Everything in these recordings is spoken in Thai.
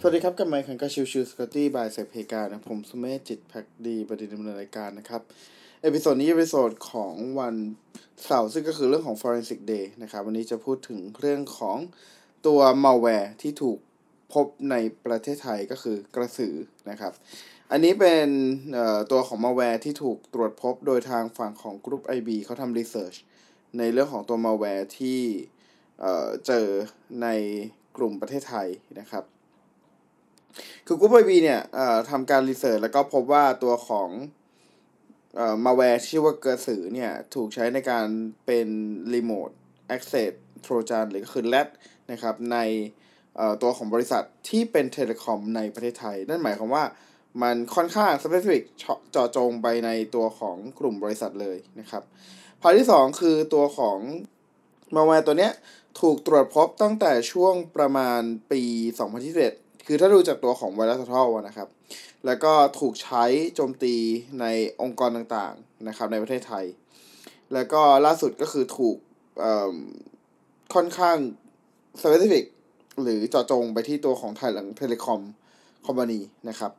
สวัสดีครับ กับไมค์คันกาชิวชิวสกอตตี้บายเซเพกานะผมสุมเมธจิตแพ็กดีประเด็นดำเนินรายการนะครับ เอพิโซดนี้เอพิโซดของวันเสาร์ซึ่งก็คือเรื่องของ Forensic Day นะครับ วันนี้จะพูดถึงเรื่องของตัว malware ที่ถูกพบในประเทศไทยก็คือกระสือนะครับ อันนี้เป็นตัวของ malware ที่ถูกตรวจพบโดยทางฝั่งของกรุ๊ป IB เขาทำรีเสิร์ชในเรื่องของตัว malware ที่เจอในกลุ่มประเทศไทยนะครับ คือ Group-IB เนี่ยทำการ research แล้วก็พบว่าตัวของมาแวร์ชื่อว่าเกอร์สือเนี่ย ถูกใช้ในการเป็น remote access trojan หรือก็คือแรดนะครับ ในตัวของบริษัทที่เป็น telecom ในประเทศไทย นั่นหมายความว่ามันค่อนข้าง specific เจาะจงไปในตัวของกลุ่มบริษัทเลยนะครับพาที่ 2 คือตัวของมาแวร์ตัวเนี้ยถูกตรวจพบตั้งแต่ช่วงประมาณปี 2021 คือถ้าดูจากตัวของไวรัสทอลนะครับ แล้วก็ถูกใช้โจมตีในองค์กรต่างๆนะครับในประเทศไทย แล้วก็ล่าสุดก็คือถูกค่อนข้างสเปซิฟิกหรือเจาะจงไปที่ตัวของไทยหลังเทเลคอมคอมพานีนะครับ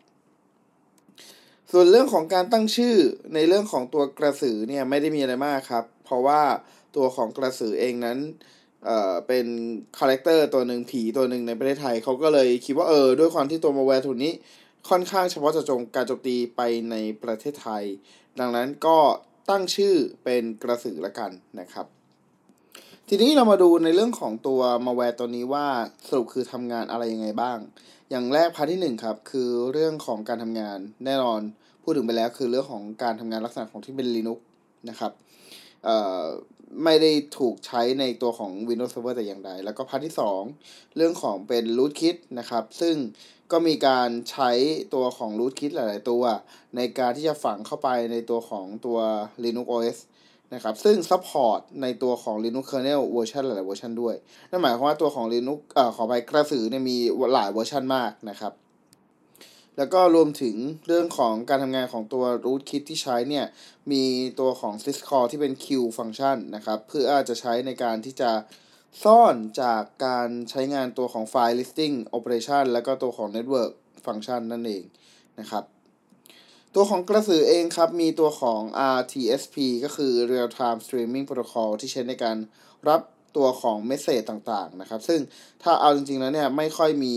ส่วนเรื่องของการตั้งชื่อในเรื่องของตัวกระสือเนี่ยไม่ได้มีอะไรมากครับ เพราะว่าตัวของกระสือเองนั้น เอ่อเป็น character ตัวหนึ่งผีตัวหนึ่งในประเทศไทยเขาก็เลยคิดว่าเออด้วยความที่ตัวมาแวนี้ค่อนข้างเฉพาะเจาะจงการโจมตีไปในประเทศไทย ดังนั้นก็ตั้งชื่อเป็นกระสือละกันนะครับ ทีนี้เรามาดูในเรื่องของตัวมาแวร์ตัวนี้ว่าสรุปคือทำงานอะไรยังไงบ้าง อย่างแรกพาร์ทที่ 1 ครับ คือเรื่องของการทำงานแน่นอนพูดถึงไปแล้วคือเรื่องของการทำงานลักษณะของที่เป็น Linux นะครับ ไม่ได้ถูกใช้ในตัวของ Windows Server แต่อย่างใด แล้วก็พาร์ทที่ 2 เรื่องของเป็น rootkit นะครับ ซึ่งก็มีการใช้ตัวของ rootkit หลาย ๆ ตัว ในการที่จะฝังเข้าไปในตัวของตัว Linux OS นะครับ ซึ่ง support ในตัวของ Linux kernel เวอร์ชันหลาย ๆ เวอร์ชันด้วย นั่นหมายความว่าตัวของ Linux เอ่อขอไปกระสือเนี่ยมีหลายเวอร์ชันมากนะครับ แล้วก็รวมถึงเรื่องของการทำงานของตัว rootkit ที่ใช้เนี่ย มีตัวของ syscall ที่เป็น queue function นะครับ เพื่ออาจจะใช้ในการที่จะซ่อนจากการใช้งานตัวของ file listing operation แล้วก็ตัวของ network function นั่นเองนะครับ ตัวของกระสือเองครับ มีตัวของ RTSP ก็คือ real time streaming protocol ที่ใช้ในการรับ ตัวของ message ต่างๆนะครับ ซึ่งถ้าเอาจริงๆแล้วเนี่ยไม่ค่อยมี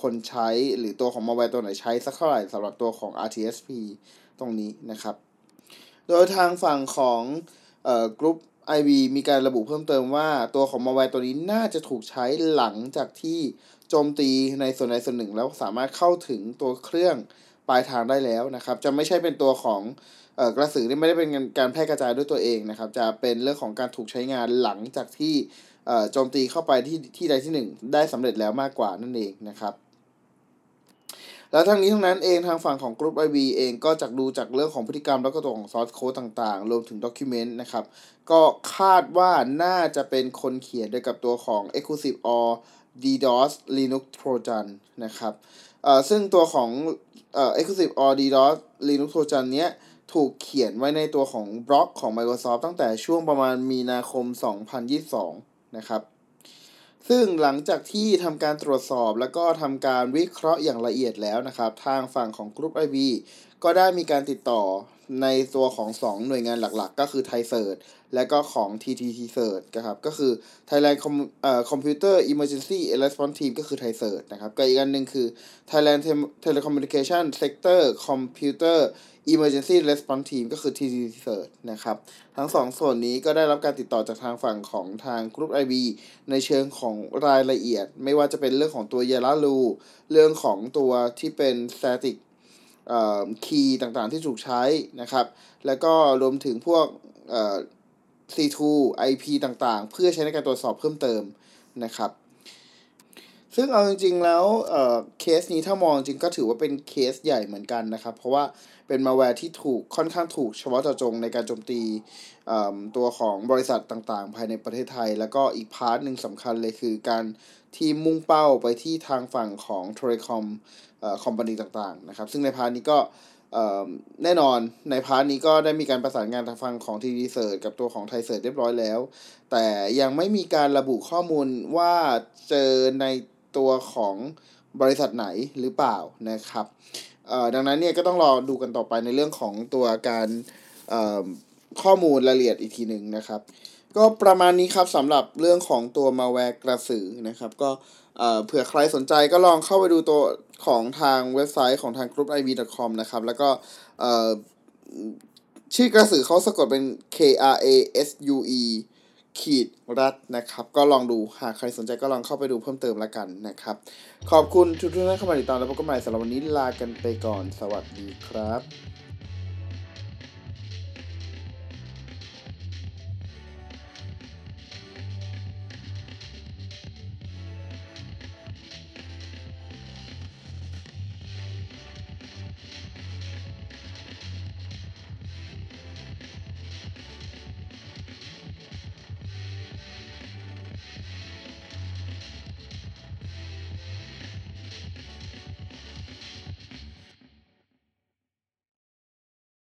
คนใช้หรือตัวของมาแวร์ตัวไหนใช้สักเท่าไหร่สำหรับตัวของ RTSP ตรงนี้นะครับ โดยทางฝั่งของเอ่อกรุ๊ป IB มีการระบุเพิ่มเติมว่าตัวของมาแวร์ตัวนี้น่าจะถูกใช้หลังจากที่โจมตีในส่วนใดส่วนหนึ่ง แล้วสามารถเข้าถึงตัวเครื่อง ปลายทางได้แล้วนะครับ จะไม่ใช่เป็นตัวของกระสือนี่ไม่ได้เป็นการแพร่กระจายด้วยตัวเองนะครับ จะเป็นเรื่องของการถูกใช้งานหลังจากที่โจมตีเข้าไปที่ที่ใดที่หนึ่งได้สำเร็จแล้วมากกว่านั่นเองนะครับแล้วทั้งนี้ทั้งนั้นเองทางฝั่งของกรุ๊ป IB เองก็จากดูจากเรื่องของพฤติกรรมแล้วก็ตัวของซอสโค้ดต่างๆ รวมถึงด็อกิเมนต์นะครับ ก็คาดว่าน่าจะเป็นคนเขียนด้วยกับตัวของ Exclusive or DDoS Linux Trojan นะครับซึ่งตัวของ Exclusive or DDoS Linux Trojan เนี้ยถูกเขียนไว้ในตัวของบล็อกของ Microsoft ตั้งแต่ช่วงประมาณมีนาคม 2022 นะครับ ซึ่งหลังจากที่ทำการตรวจสอบแล้วก็ทำการวิเคราะห์อย่างละเอียดแล้วนะครับ ทางฝั่งของกรุ๊ป IB ก็ได้มีการติดต่อ ในตัวของ 2 หน่วยงานหลักๆ ก็คือ ThaiCERTและก็ของ TTT Cert นะครับก็คือ Thailand Com เอ่อ Computer Emergency Response Team ก็คือไทยเซิร์นะครับกับอีกอันหนึ่งคือ Thailand Telecommunication Sector Computer Emergency Response Team ก็คือ TTT Cert นะครับทั้งสองส่วนนี้ก็ได้รับการติดต่อจากทางฝั่งของทางกรุ๊ป IB ในเชิงของรายละเอียด ไม่ว่าจะเป็นเรื่องของตัวยาลาลูเรื่องของตัวที่เป็น static คีย์ต่างๆที่ถูกใช้นะครับ แล้วก็รวมถึงพวก C2 IP ต่างๆ เพื่อใช้ในการตรวจสอบเพิ่มเติมนะครับ ซึ่งเอาจริงๆแล้วเคสนี้ถ้ามองจริงก็ถือว่าเป็นเคสใหญ่เหมือนกันนะครับ เพราะว่าเป็นมาแวร์ที่ถูกค่อนข้างถูกเฉพาะเจาะจงในการโจมตีตัวของบริษัทต่างๆ ภายในประเทศไทย แล้วก็อีกพาร์ทหนึ่งสำคัญเลยคือการที่มุ่งเป้าไปที่ทางฝั่งของ telecom company ต่างๆนะครับ ซึ่งในพาร์ทนี้ก็แน่นอนในพาร์ทนี้ก็ได้มีการประสานงานทางฝั่งของ TTC-CERT กับตัวของ ThaiCERT เรียบร้อยแล้ว แต่ยังไม่มีการระบุข้อมูลว่าเจอใน ตัวของบริษัทไหนหรือเปล่านะครับดังนั้นเนี่ยก็ต้องรอดูกันต่อไปในเรื่องของตัวการข้อมูลรายละเอียดอีกทีหนึ่งนะครับ ก็ประมาณนี้ครับสำหรับเรื่องของตัวมาแวร์กระสือนะครับ ก็เผื่อใครสนใจก็ลองเข้าไปดูตัวของทางเว็บไซต์ของทาง group i v com นะครับ แล้วก็ชื่อกระสือเขาสะกดเป็น K R A S U E ขีดรัฐนะครับ ก็ลองดูหากใครสนใจก็ลองเข้าไปดูเพิ่มเติมละกันนะครับ ขอบคุณทุกท่านที่เข้ามาติดตามแล้วพบกันใหม่สำหรับวันนี้ลากันไปก่อนสวัสดีครับ